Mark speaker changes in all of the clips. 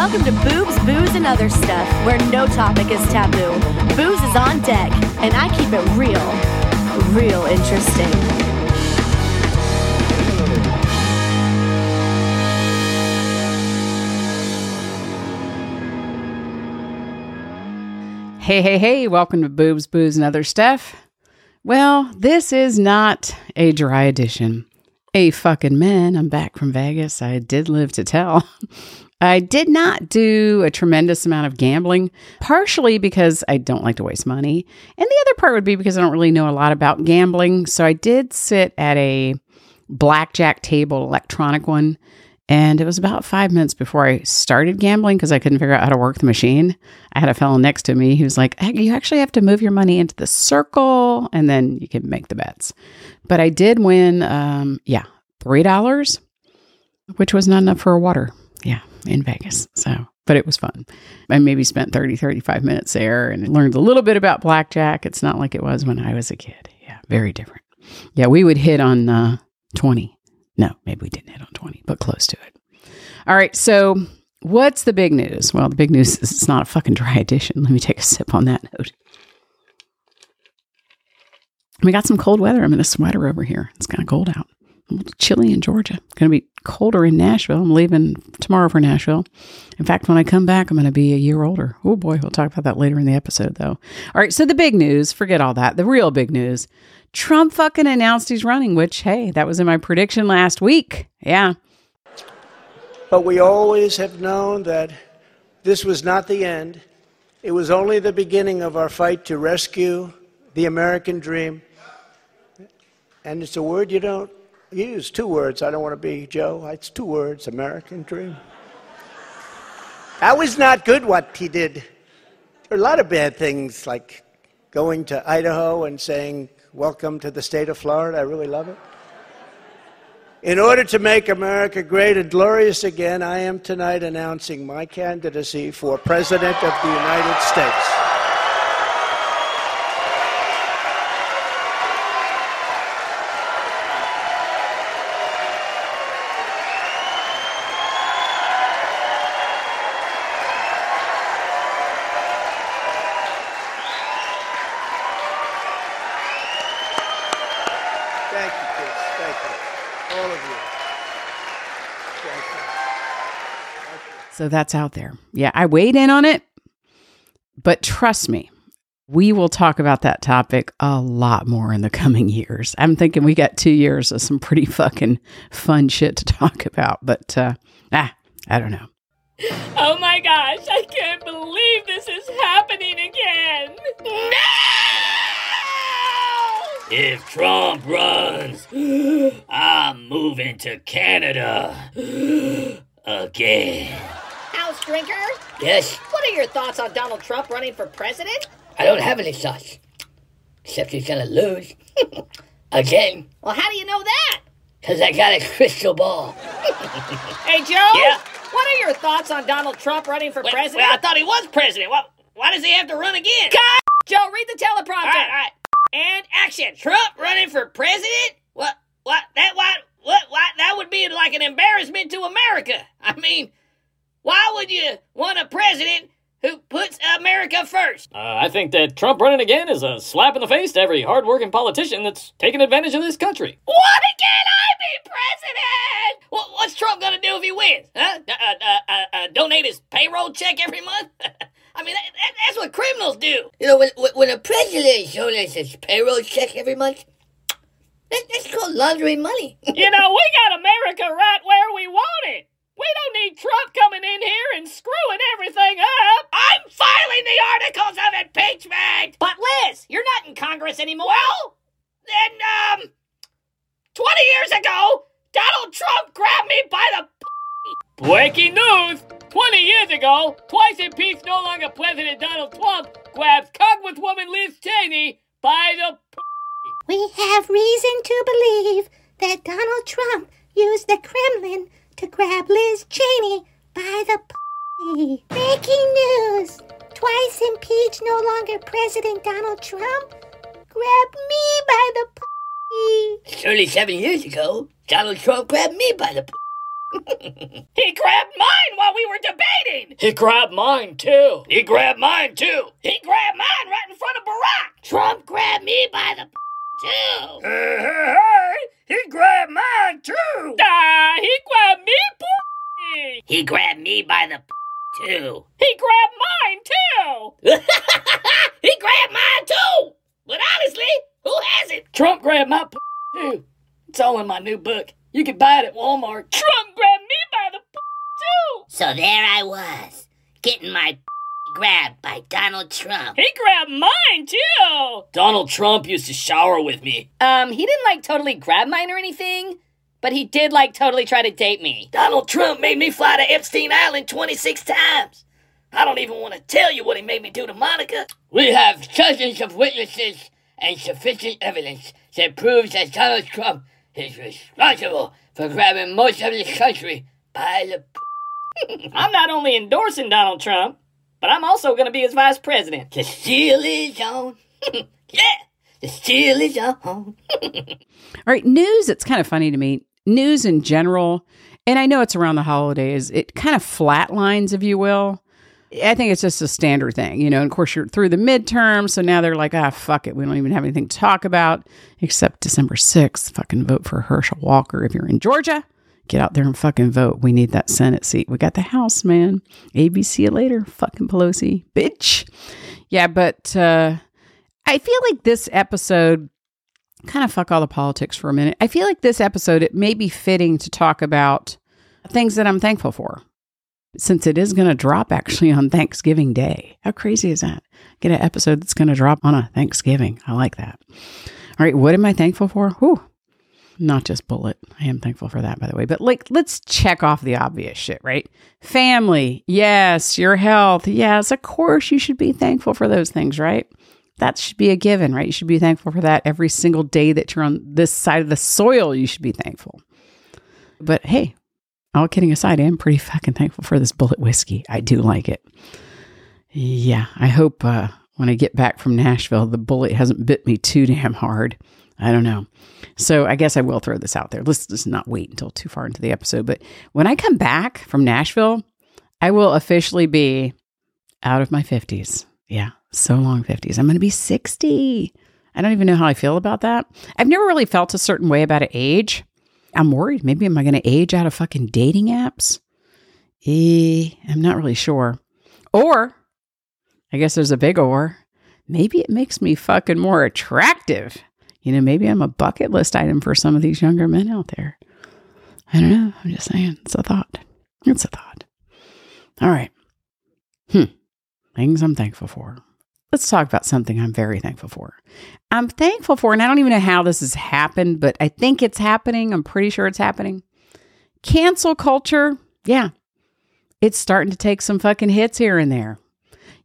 Speaker 1: Welcome to Boobs, Booze, and Other Stuff, where no topic is taboo. Booze is on deck, and I keep it real, real interesting.
Speaker 2: Hey, hey, hey, welcome to Boobs, Booze, and Other Stuff. Well, this is not a dry edition. A fucking man, I'm back from Vegas. I did live to tell. I did not do a tremendous amount of gambling, partially because I don't like to waste money. And the other part would be because I don't really know a lot about gambling. So I did sit at a blackjack table, electronic one, and it was about five minutes before I started gambling because I couldn't figure out how to work the machine. I had a fellow next to me. who was like, hey, You actually have to move your money into the circle and then you can make the bets. But I did win, um, yeah, $3, which was not enough for a water. Yeah, in Vegas. So, but it was fun. I maybe spent 30, 35 minutes there and learned a little bit about blackjack. It's not like it was when I was a kid. Yeah, very different. Yeah, we would hit on uh, 20 no, maybe we didn't hit on 20, but close to it. All right. So, what's the big news? Well, the big news is it's not a fucking dry edition. Let me take a sip on that note. We got some cold weather. I'm in a sweater over here. It's kind of cold out. Chilly in Georgia. Going to be colder in Nashville. I'm leaving tomorrow for Nashville. In fact, when I come back, I'm going to be a year older. Oh boy, we'll talk about that later in the episode, though. All right. So, the big news, forget all that. The real big news Trump fucking announced he's running, which, hey, that was in my prediction last week. Yeah.
Speaker 3: But we always have known that this was not the end. It was only the beginning of our fight to rescue the American dream. And it's a word you don't use, two words. I don't want to be Joe. It's two words American dream. That was not good what he did. There are a lot of bad things like going to Idaho and saying, Welcome to the state of Florida. I really love it. In order to make America great and glorious again, I am tonight announcing my candidacy for President of the United States. Thank you, kids. Thank you. All of you. Thank you.
Speaker 2: So that's out there. Yeah, I weighed in on it, but trust me, we will talk about that topic a lot more in the coming years. I'm thinking we got two years of some pretty fucking fun shit to talk about, but uh, ah, I don't know.
Speaker 4: Oh my gosh, I can't believe this is happening again. No!
Speaker 5: If Trump runs, I'm moving to Canada again.
Speaker 6: Drinker,
Speaker 5: Yes,
Speaker 6: what are your thoughts on Donald Trump running for president?
Speaker 5: I don't have any thoughts. Except he's gonna lose. again.
Speaker 6: Well, how do you know that?
Speaker 5: Because I got a crystal ball.
Speaker 6: Hey, Joe.
Speaker 5: Yeah?
Speaker 6: What are your thoughts on Donald Trump running for
Speaker 5: Wait,
Speaker 6: president?
Speaker 5: well, I thought he was president. Why, why does he have to run again?
Speaker 6: Cut! Joe, read the teleprompter.
Speaker 5: All right, all right. And action. Trump running for president? What? What? That? What? What? What? That would be like an embarrassment to America. I mean, why would you want a president who puts America first?
Speaker 7: Uh, I think that Trump running again is a slap in the face to every hardworking politician that's taking advantage of this country.
Speaker 5: What can't I be president? What, what's Trump gonna do if he wins? Huh? Uh, uh, uh, uh, donate his payroll check every month? I mean, that, that, that's what criminals do. You know, when, when- when a president donates his payroll check every month, that, that's called laundering money.
Speaker 4: You know, we got America right where we want it. We don't need Trump coming in here and screwing everything up.
Speaker 5: I'm filing the articles of impeachment.
Speaker 6: But Liz, you're not in Congress anymore.
Speaker 5: Well, then, um, 20 years ago, Donald Trump grabbed me by the
Speaker 4: Breaking news! 20 years ago, twice impeached no longer President Donald Trump grabs Congresswoman Liz Cheney by the
Speaker 8: We have reason to believe that Donald Trump used the Kremlin to grab Liz Cheney by the p. Breaking news! Twice impeached, no longer President Donald Trump grabbed me by the p.
Speaker 5: 37 years ago, Donald Trump grabbed me by the.
Speaker 6: He grabbed mine while we were debating.
Speaker 5: He grabbed mine too.
Speaker 9: He grabbed mine too.
Speaker 6: He grabbed mine right in front of Barack.
Speaker 8: Trump grabbed me by the too.
Speaker 6: Hey, hey, hey, he grabbed mine too. Ah, he grabbed me, pussy.
Speaker 9: He grabbed me by the too.
Speaker 6: He grabbed mine too.
Speaker 9: he grabbed mine too. But honestly, who has it?
Speaker 5: Trump grabbed my too. It's all in my new book. You can buy it at Walmart.
Speaker 6: Trump grabbed me by the too.
Speaker 8: So there I was, getting my grabbed by Donald Trump.
Speaker 6: He grabbed mine too.
Speaker 5: Donald Trump used to shower with me.
Speaker 6: Um, he didn't like totally grab mine or anything, but he did like totally try to date me.
Speaker 9: Donald Trump made me fly to Epstein Island 26 times. I don't even want to tell you what he made me do to Monica.
Speaker 5: We have dozens of witnesses and sufficient evidence that proves that Donald Trump is responsible for grabbing most of this country by the.
Speaker 6: I'm not only endorsing Donald Trump, but I'm also going to be his vice president.
Speaker 9: The steal is on. yeah, the steal is on.
Speaker 2: All right, news, it's kind of funny to me. News in general, and I know it's around the holidays, it kind of flatlines, if you will. I think it's just a standard thing, you know. And of course, you're through the midterm, so now they're like, ah, fuck it. We don't even have anything to talk about except December 6th. Fucking vote for Herschel Walker if you're in Georgia. Get out there and fucking vote. We need that Senate seat. We got the House, man. ABC later. Fucking Pelosi, bitch. Yeah, but uh, I feel like this episode kind of fuck all the politics for a minute. I feel like this episode, it may be fitting to talk about things that I'm thankful for since it is going to drop actually on Thanksgiving Day. How crazy is that? Get an episode that's going to drop on a Thanksgiving. I like that. All right, what am I thankful for? Whew. Not just Bulleit. I am thankful for that, by the way. But like, let's check off the obvious shit, right? Family, yes. Your health, yes. Of course, you should be thankful for those things, right? That should be a given, right? You should be thankful for that every single day that you're on this side of the soil. You should be thankful. But hey, all kidding aside, I am pretty fucking thankful for this Bulleit whiskey. I do like it. Yeah, I hope uh, when I get back from Nashville, the Bulleit hasn't bit me too damn hard. I don't know. So I guess I will throw this out there. Let's just not wait until too far into the episode. But when I come back from Nashville, I will officially be out of my 50s. Yeah, so long 50s. I'm going to be 60. I don't even know how I feel about that. I've never really felt a certain way about age. I'm worried. Maybe am I going to age out of fucking dating apps? Eh, I'm not really sure. Or, I guess there's a big or. Maybe it makes me fucking more attractive. You know, maybe I'm a bucket list item for some of these younger men out there. I don't know. I'm just saying. It's a thought. It's a thought. All right. Hmm. Things I'm thankful for. Let's talk about something I'm very thankful for. I'm thankful for, and I don't even know how this has happened, but I think it's happening. I'm pretty sure it's happening. Cancel culture, yeah, it's starting to take some fucking hits here and there.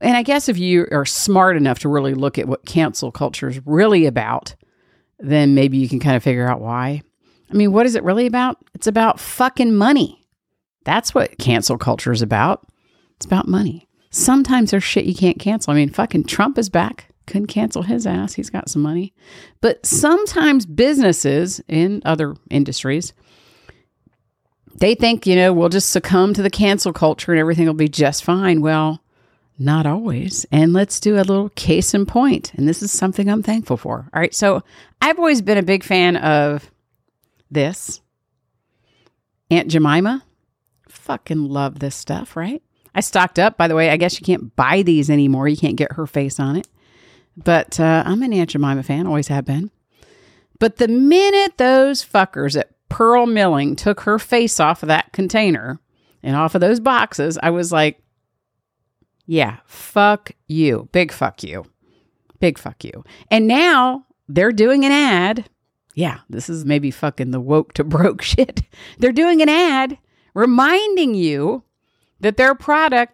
Speaker 2: And I guess if you are smart enough to really look at what cancel culture is really about, then maybe you can kind of figure out why. I mean, what is it really about? It's about fucking money. That's what cancel culture is about. It's about money. Sometimes there's shit you can't cancel. I mean, fucking Trump is back. Couldn't cancel his ass. He's got some money. But sometimes businesses in other industries, they think, you know, we'll just succumb to the cancel culture and everything will be just fine. Well, not always. And let's do a little case in point. And this is something I'm thankful for. All right. So I've always been a big fan of this Aunt Jemima. Fucking love this stuff, right? I stocked up, by the way. I guess you can't buy these anymore. You can't get her face on it. But uh, I'm an Aunt Jemima fan, always have been. But the minute those fuckers at Pearl Milling took her face off of that container and off of those boxes, I was like, yeah, fuck you. Big fuck you. Big fuck you. And now they're doing an ad. Yeah, this is maybe fucking the woke to broke shit. They're doing an ad reminding you that their product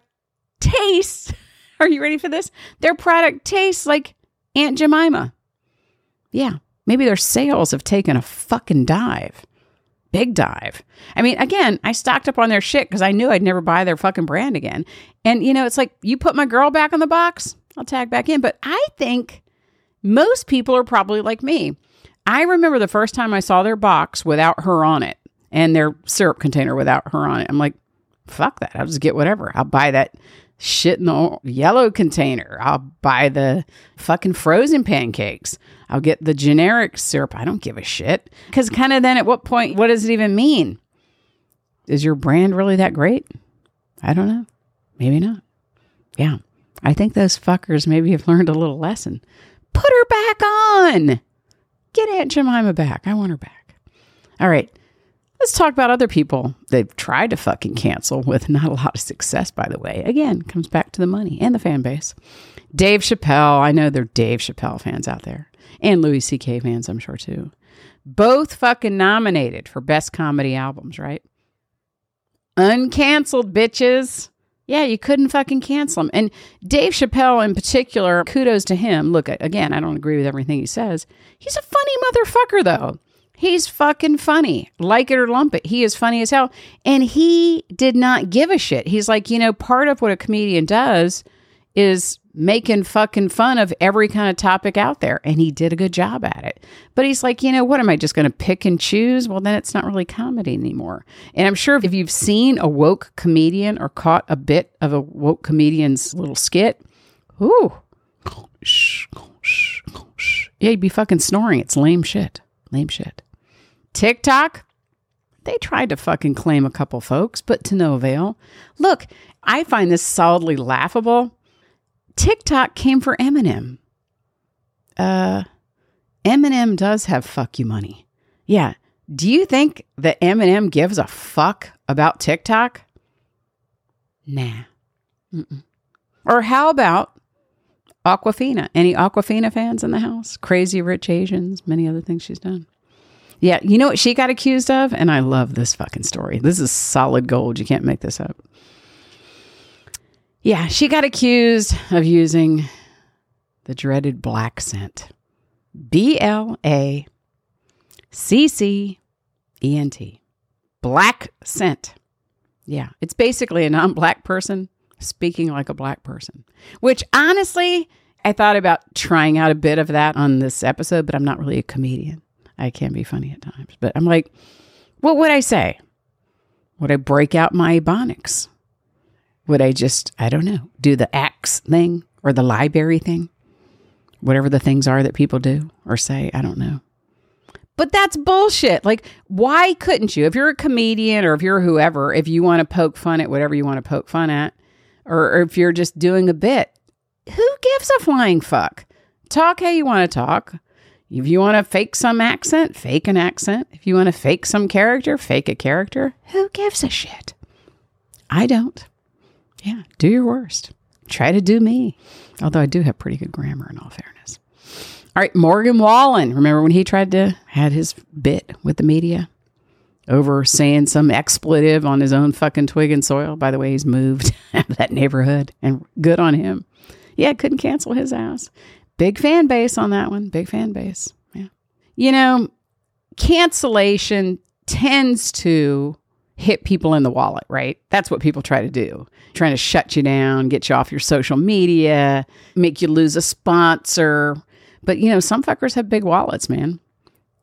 Speaker 2: tastes. Are you ready for this? Their product tastes like Aunt Jemima. Yeah, maybe their sales have taken a fucking dive. Big dive. I mean, again, I stocked up on their shit because I knew I'd never buy their fucking brand again. And, you know, it's like you put my girl back on the box, I'll tag back in. But I think most people are probably like me. I remember the first time I saw their box without her on it. and their syrup container without her on it. I'm like, fuck that. I'll just get whatever. I'll buy that shit in the yellow container. I'll buy the fucking frozen pancakes. I'll get the generic syrup. I don't give a shit. Because kind of then at what point, what does it even mean? Is your brand really that great? I don't know. Maybe not. Yeah. I think those fuckers maybe have learned a little lesson. Put her back on. Get Aunt Jemima back. I want her back. All right. Let's talk about other people they've tried to fucking cancel with not a lot of success, by the way. Again, comes back to the money and the fan base. Dave Chappelle. I know there are Dave Chappelle fans out there and Louis C.K. fans, I'm sure too. Both fucking nominated for best comedy albums, right? Uncanceled, bitches. Yeah, you couldn't fucking cancel him. And Dave Chappelle, in particular, kudos to him. Look, again, I don't agree with everything he says. He's a funny motherfucker, though. He's fucking funny. Like it or lump it. He is funny as hell. And he did not give a shit. He's like, you know, part of what a comedian does is making fucking fun of every kind of topic out there. And he did a good job at it. But he's like, you know, what am I just going to pick and choose? Well, then it's not really comedy anymore. And I'm sure if you've seen a woke comedian or caught a bit of a woke comedian's little skit, ooh, yeah, you'd be fucking snoring. It's lame shit. Lame shit. TikTok, they tried to fucking claim a couple folks, but to no avail. Look, I find this solidly laughable TikTok came for Eminem. Uh, Eminem does have fuck you money. Yeah. Do you think that Eminem gives a fuck about TikTok? Nah. Mm-mm. Or how about Awkwafina? Any Awkwafina fans in the house? Crazy Rich Asians, many other things she's done. Yeah, you know what she got accused of? And I love this fucking story. This is solid gold. You can't make this up. Yeah, she got accused of using the dreaded blaccent. B L A C C E N T. Black scent. Yeah, it's basically a non black person speaking like a black person, which honestly, I thought about trying out a bit of that on this episode, but I'm not really a comedian. I can be funny at times, but I'm like, what would I say? Would I break out my ebonics? Would I just, I don't know, do the axe thing or the library thing? Whatever the things are that people do or say, I don't know. But that's bullshit. Like, why couldn't you? If you're a comedian or if you're whoever, if you want to poke fun at whatever you want to poke fun at, or, or if you're just doing a bit, who gives a flying fuck? Talk how you want to talk. If you want to fake some accent, fake an accent. If you want to fake some character, fake a character. Who gives a shit? I don't. Yeah, do your worst. Try to do me. Although I do have pretty good grammar in all fairness. All right, Morgan Wallen. Remember when he tried to had his bit with the media over saying some expletive on his own fucking twig and soil? By the way, he's moved out of that neighborhood and good on him. Yeah, couldn't cancel his ass. Big fan base on that one. Big fan base. Yeah. You know, cancellation tends to hit people in the wallet, right? That's what people try to do. Trying to shut you down, get you off your social media, make you lose a sponsor. But, you know, some fuckers have big wallets, man.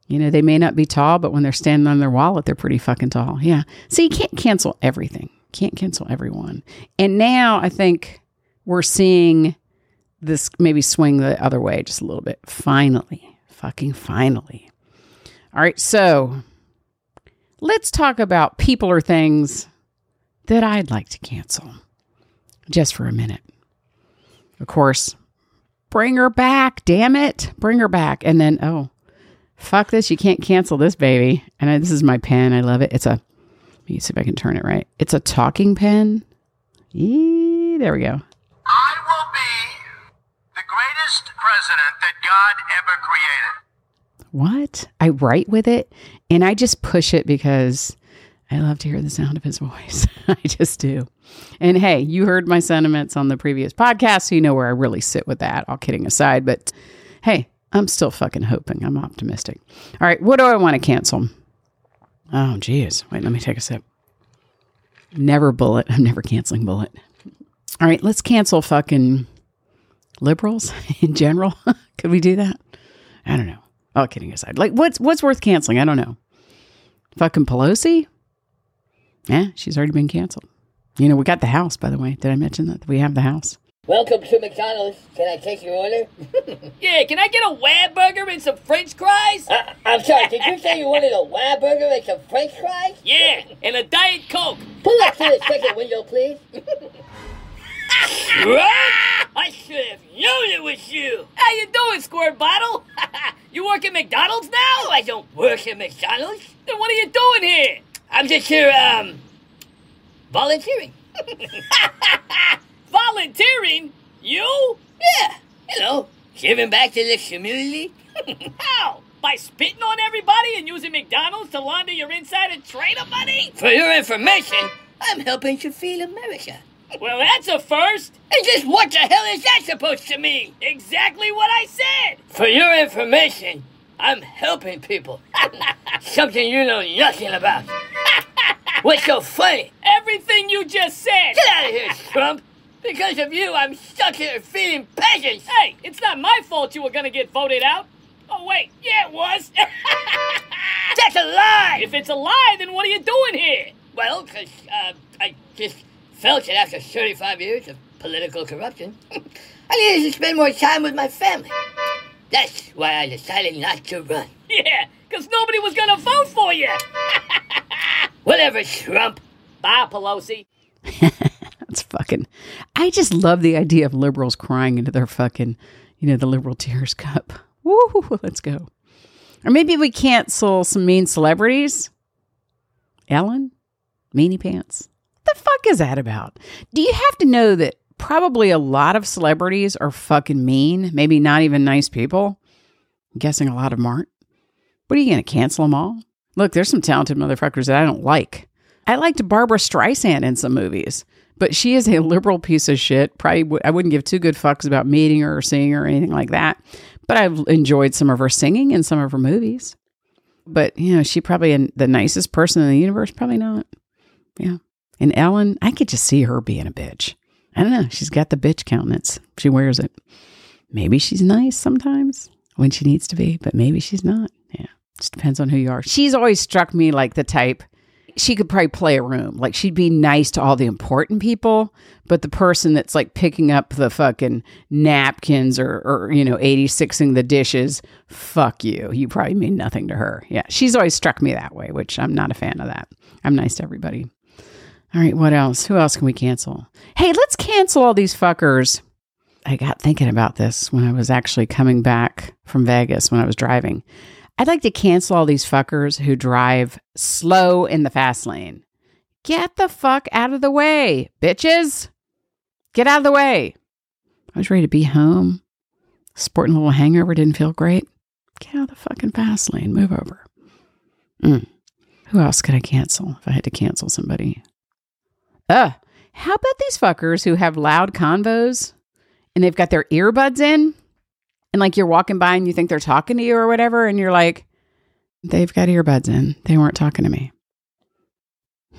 Speaker 2: You know, they may not be tall, but when they're standing on their wallet, they're pretty fucking tall. Yeah. So you can't cancel everything. Can't cancel everyone. And now I think we're seeing this maybe swing the other way just a little bit. Finally. Fucking finally. All right. So let's talk about people or things that I'd like to cancel just for a minute. Of course, bring her back, damn it. Bring her back. And then, oh, fuck this. You can't cancel this baby. And I, this is my pen. I love it. It's a, let me see if I can turn it right. It's a talking pen. Eee, there we go.
Speaker 10: I will be the president that God ever created
Speaker 2: what? I write with it and I just push it because I love to hear the sound of his voice. I just do. And hey, you heard my sentiments on the previous podcast, so you know where I really sit with that, all kidding aside. But hey, I'm still fucking hoping. I'm optimistic. All right, what do I want to cancel? Oh, geez. Wait, let me take a sip. Never Bulleit. I'm never canceling Bulleit. All right, let's cancel fucking liberals in general. Could we do that? I don't know. All kidding aside, like what's what's worth canceling? I don't know. Fucking Pelosi? Yeah, she's already been canceled. You know, we got the house, by the way. Did I mention that? We have the house.
Speaker 5: Welcome to McDonald's. Can I take your order?
Speaker 4: Yeah, can I get a whab burger and some french fries?
Speaker 5: I, I'm sorry, did you say you wanted a whab burger and some french fries?
Speaker 4: Yeah, and a Diet Coke.
Speaker 5: Pull up to the second window, please.
Speaker 4: I should have known it was you. How you doing, Squirt Bottle? you work at McDonald's now?
Speaker 5: No, I don't work at McDonald's.
Speaker 4: Then what are you doing here?
Speaker 5: I'm just here, um, volunteering.
Speaker 4: Volunteering? You?
Speaker 5: Yeah, you know, giving back to the community.
Speaker 4: How? By spitting on everybody and using McDonald's to launder your insider trader money?
Speaker 5: For your information, I'm helping to feed America.
Speaker 4: Well, that's a first.
Speaker 5: And just what the hell is that supposed to mean?
Speaker 4: Exactly what I said.
Speaker 5: For your information, I'm helping people. Something you know nothing about. What's so funny?
Speaker 4: Everything you just said.
Speaker 5: Get out of here, Trump! Because of you, I'm stuck here feeding peasants!
Speaker 4: Hey, it's not my fault you were gonna get voted out. Oh, wait. Yeah, it was.
Speaker 5: That's a lie!
Speaker 4: if it's a lie, then what are you doing here?
Speaker 5: Well, because uh, I just felt that after 35 years of political corruption, I needed to spend more time with my family. That's why I decided not to run.
Speaker 4: Yeah, because nobody was gonna vote for you.
Speaker 5: Whatever, Trump.
Speaker 4: Bye, Pelosi.
Speaker 2: That's fucking. I just love the idea of liberals crying into their fucking, you know, the liberal tears cup. Woo, let's go. Or maybe we cancel some mean celebrities. Ellen? Meanie Pants? What the fuck is that about? Do you have to know that probably a lot of celebrities are fucking mean? Maybe not even nice people? I'm guessing a lot of them aren't. What are you going to cancel them all? Look, there's some talented motherfuckers that I don't like. I liked Barbra Streisand in some movies, but she is a liberal piece of shit. Probably, w- I wouldn't give two good fucks about meeting her or seeing her or anything like that. But I've enjoyed some of her singing in some of her movies. But you know, she probably the nicest person in the universe. Probably not. Yeah. And Ellen, I could just see her being a bitch. I don't know. She's got the bitch countenance. She wears it. Maybe she's nice sometimes when she needs to be, but maybe she's not. Yeah. Just depends on who you are. She's always struck me like the type she could probably play a room. Like she'd be nice to all the important people, but the person that's like picking up the fucking napkins or, or you know, 86ing the dishes, fuck you. You probably mean nothing to her. Yeah. She's always struck me that way, which I'm not a fan of that. I'm nice to everybody. All right. What else? Who else can we cancel? Hey, let's cancel all these fuckers. I got thinking about this when I was actually coming back from Vegas when I was driving. I'd like to cancel all these fuckers who drive slow in the fast lane. Get the fuck out of the way, bitches. Get out of the way. I was ready to be home. Sporting a little hangover didn't feel great. Get out of the fucking fast lane. Move over. Mm. Who else could I cancel if I had to cancel somebody? Uh, how about these fuckers who have loud convos and they've got their earbuds in? and like you're walking by and you think they're talking to you or whatever, and you're like, they've got earbuds in. They weren't talking to me.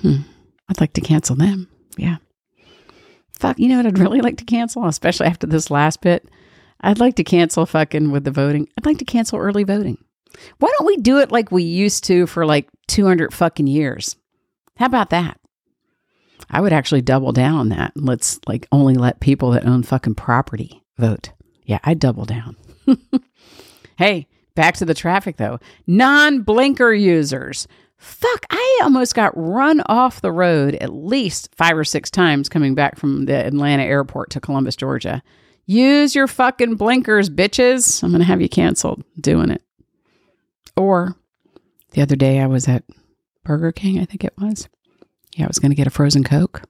Speaker 2: Hmm. I'd like to cancel them. Yeah. Fuck. You know what I'd really like to cancel, especially after this last bit? I'd like to cancel fucking with the voting. I'd like to cancel early voting. Why don't we do it like we used to for like 200 fucking years? How about that? I would actually double down on that. Let's like only let people that own fucking property vote. Yeah, I'd double down. hey, back to the traffic though. Non blinker users. Fuck, I almost got run off the road at least five or six times coming back from the Atlanta airport to Columbus, Georgia. Use your fucking blinkers, bitches. I'm going to have you canceled doing it. Or the other day I was at Burger King, I think it was. Yeah, I was going to get a frozen Coke.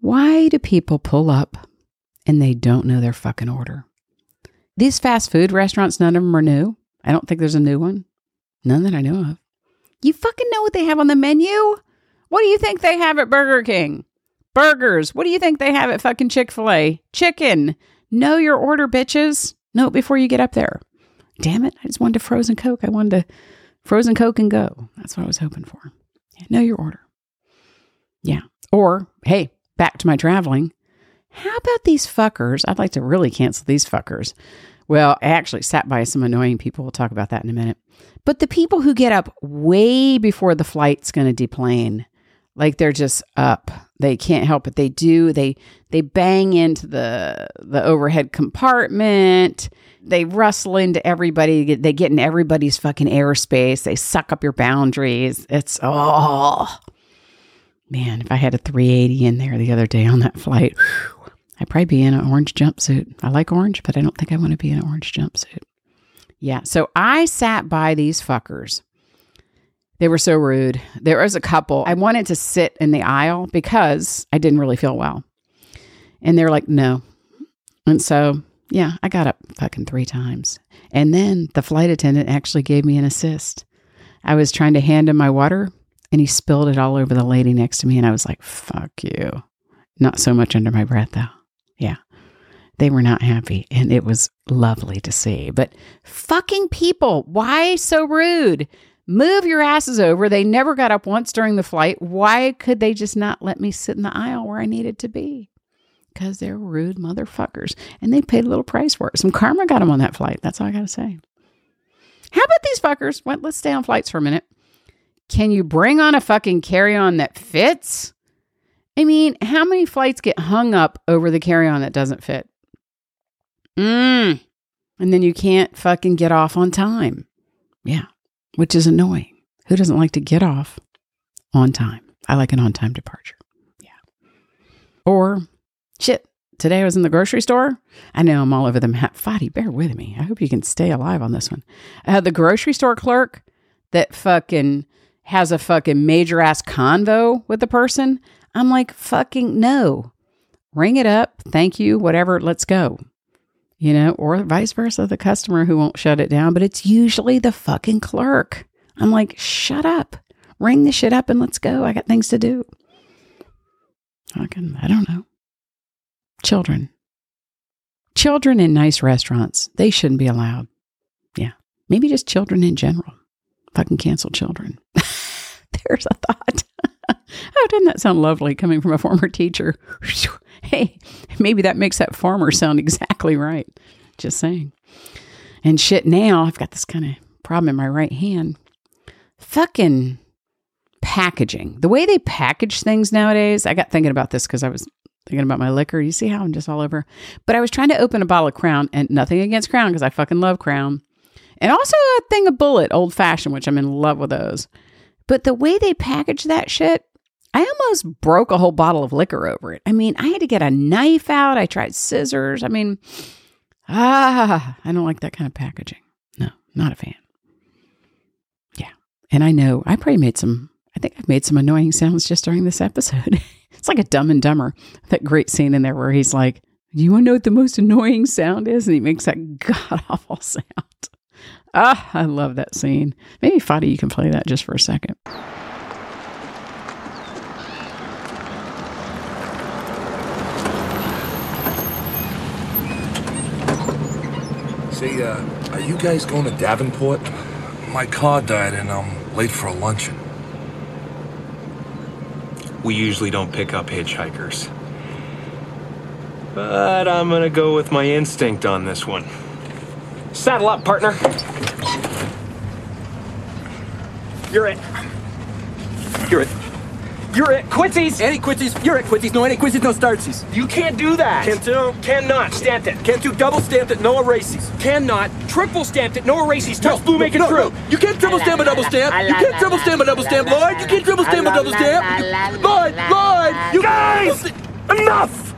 Speaker 2: Why do people pull up and they don't know their fucking order? These fast food restaurants, none of them are new. I don't think there's a new one. None that I know of. You fucking know what they have on the menu? What do you think they have at Burger King? Burgers. What do you think they have at fucking Chick fil A? Chicken. Know your order, bitches. Know it before you get up there. Damn it. I just wanted a frozen Coke. I wanted a frozen Coke and go. That's what I was hoping for. Know your order. Yeah. Or, hey, back to my traveling. How about these fuckers? I'd like to really cancel these fuckers. Well, I actually sat by some annoying people. We'll talk about that in a minute. But the people who get up way before the flight's going to deplane, like they're just up. They can't help it. They do. They they bang into the the overhead compartment. They rustle into everybody. They get in everybody's fucking airspace. They suck up your boundaries. It's oh man. If I had a 380 in there the other day on that flight, whew, I'd probably be in an orange jumpsuit. I like orange, but I don't think I want to be in an orange jumpsuit. Yeah. So I sat by these fuckers. They were so rude. There was a couple. I wanted to sit in the aisle because I didn't really feel well. And they're like, no. And so, yeah, I got up fucking three times. And then the flight attendant actually gave me an assist. I was trying to hand him my water and he spilled it all over the lady next to me. And I was like, fuck you. Not so much under my breath, though. Yeah. They were not happy. And it was lovely to see. But fucking people, why so rude? Move your asses over. They never got up once during the flight. Why could they just not let me sit in the aisle where I needed to be? Because they're rude motherfuckers. And they paid a little price for it. Some karma got them on that flight. That's all I got to say. How about these fuckers? Well, let's stay on flights for a minute. Can you bring on a fucking carry on that fits? I mean, how many flights get hung up over the carry on that doesn't fit? Mm. And then you can't fucking get off on time. Yeah, which is annoying. Who doesn't like to get off on time? I like an on time departure. Yeah. Or shit, today I was in the grocery store. I know I'm all over the map. Fadi, bear with me. I hope you can stay alive on this one. I had the grocery store clerk that fucking has a fucking major ass convo with the person. I'm like, fucking no. Ring it up. Thank you. Whatever. Let's go. You know, or vice versa, the customer who won't shut it down, but it's usually the fucking clerk. I'm like, shut up. Ring the shit up and let's go. I got things to do. Fucking, I don't know. Children. Children in nice restaurants, they shouldn't be allowed. Yeah. Maybe just children in general. Fucking cancel children. There's a thought. Oh, doesn't that sound lovely coming from a former teacher? hey, maybe that makes that farmer sound exactly right. Just saying. And shit, now I've got this kind of problem in my right hand. Fucking packaging. The way they package things nowadays, I got thinking about this because I was thinking about my liquor. You see how I'm just all over. But I was trying to open a bottle of Crown, and nothing against Crown because I fucking love Crown. And also a thing of Bulleit, old fashioned, which I'm in love with those. But the way they package that shit, I almost broke a whole bottle of liquor over it. I mean, I had to get a knife out. I tried scissors. I mean, ah, I don't like that kind of packaging. No, not a fan. Yeah. And I know I probably made some, I think I've made some annoying sounds just during this episode. it's like a dumb and dumber. That great scene in there where he's like, Do you want to know what the most annoying sound is? And he makes that god awful sound. Ah, I love that scene. Maybe Fadi, you can play that just for a second.
Speaker 11: Say, uh, are you guys going to Davenport? My car died and I'm late for a luncheon.
Speaker 12: We usually don't pick up hitchhikers. But I'm gonna go with my instinct on this one. Saddle up, partner. You're it. You're it. You're at Quincy's!
Speaker 13: Any quincies? You're at quincies. No any quincies, no startsies.
Speaker 12: You can't do that!
Speaker 13: Can't do?
Speaker 12: Cannot. Stamped it.
Speaker 13: Can't do double stamped it, no erases.
Speaker 12: Cannot. Triple stamped it. No erases. Touch blue, make it
Speaker 13: no,
Speaker 12: true.
Speaker 13: No. You can't triple stamp a double stamp. You can't triple stamp a double stamp, Lloyd. You can't triple stamp a double stamp. Lloyd, Lloyd, you
Speaker 12: Guys! Enough!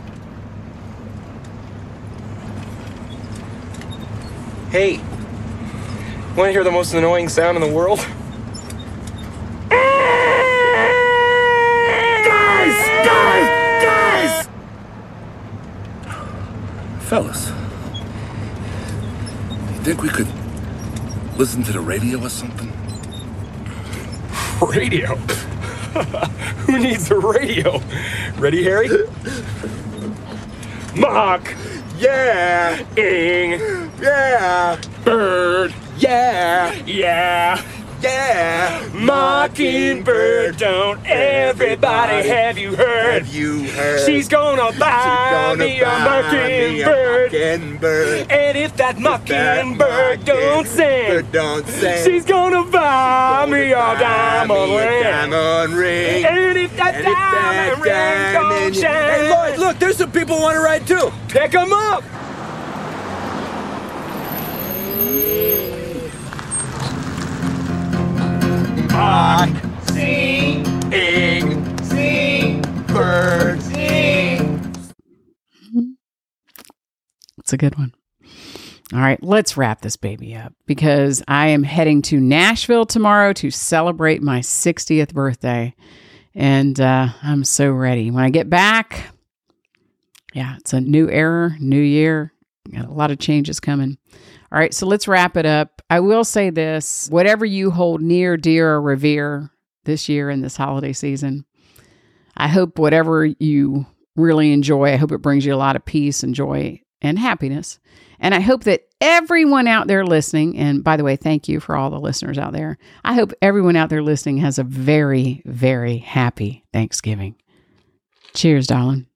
Speaker 12: Hey, want to hear the most annoying sound in the world? Guys! Guys! Guys!
Speaker 11: You think we could listen to the radio or something?
Speaker 12: Radio? Who needs a radio? Ready, Harry? Mock!
Speaker 13: Yeah,
Speaker 12: Ing!
Speaker 13: yeah,
Speaker 12: Bird!
Speaker 13: yeah,
Speaker 12: Yeah!
Speaker 13: Yeah.
Speaker 12: Mockingbird, don't everybody have you heard?
Speaker 13: Have you heard?
Speaker 12: She's gonna buy
Speaker 13: gonna
Speaker 12: me a
Speaker 13: buy a
Speaker 12: mockingbird. And if that mockingbird don't sing,
Speaker 13: don't sing.
Speaker 12: she's gonna buy me a diamond
Speaker 13: Buy me a
Speaker 12: ring.
Speaker 13: diamond ring.
Speaker 12: And if that
Speaker 13: And if that
Speaker 12: diamond ring don't shine,
Speaker 13: Hey, Lloyd, look, there's some people want to ride too.
Speaker 12: pick 'em up.
Speaker 13: On sing, sing, bird, sing.
Speaker 2: It's a good one. All right, let's wrap this baby up because I am heading to Nashville tomorrow to celebrate my 60th birthday. And uh, I'm so ready. When I get back, yeah, it's a new era, new year. Got a lot of changes coming. All right, so let's wrap it up. I will say this whatever you hold near, dear, or revere this year in this holiday season, I hope whatever you really enjoy, I hope it brings you a lot of peace and joy and happiness. And I hope that everyone out there listening, and by the way, thank you for all the listeners out there. I hope everyone out there listening has a very, very happy Thanksgiving. Cheers, darling.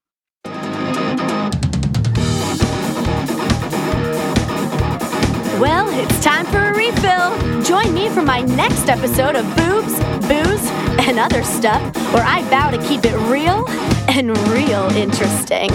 Speaker 1: Well, it's time for a refill. Join me for my next episode of Boobs, Booze, and Other Stuff, where I vow to keep it real and real interesting.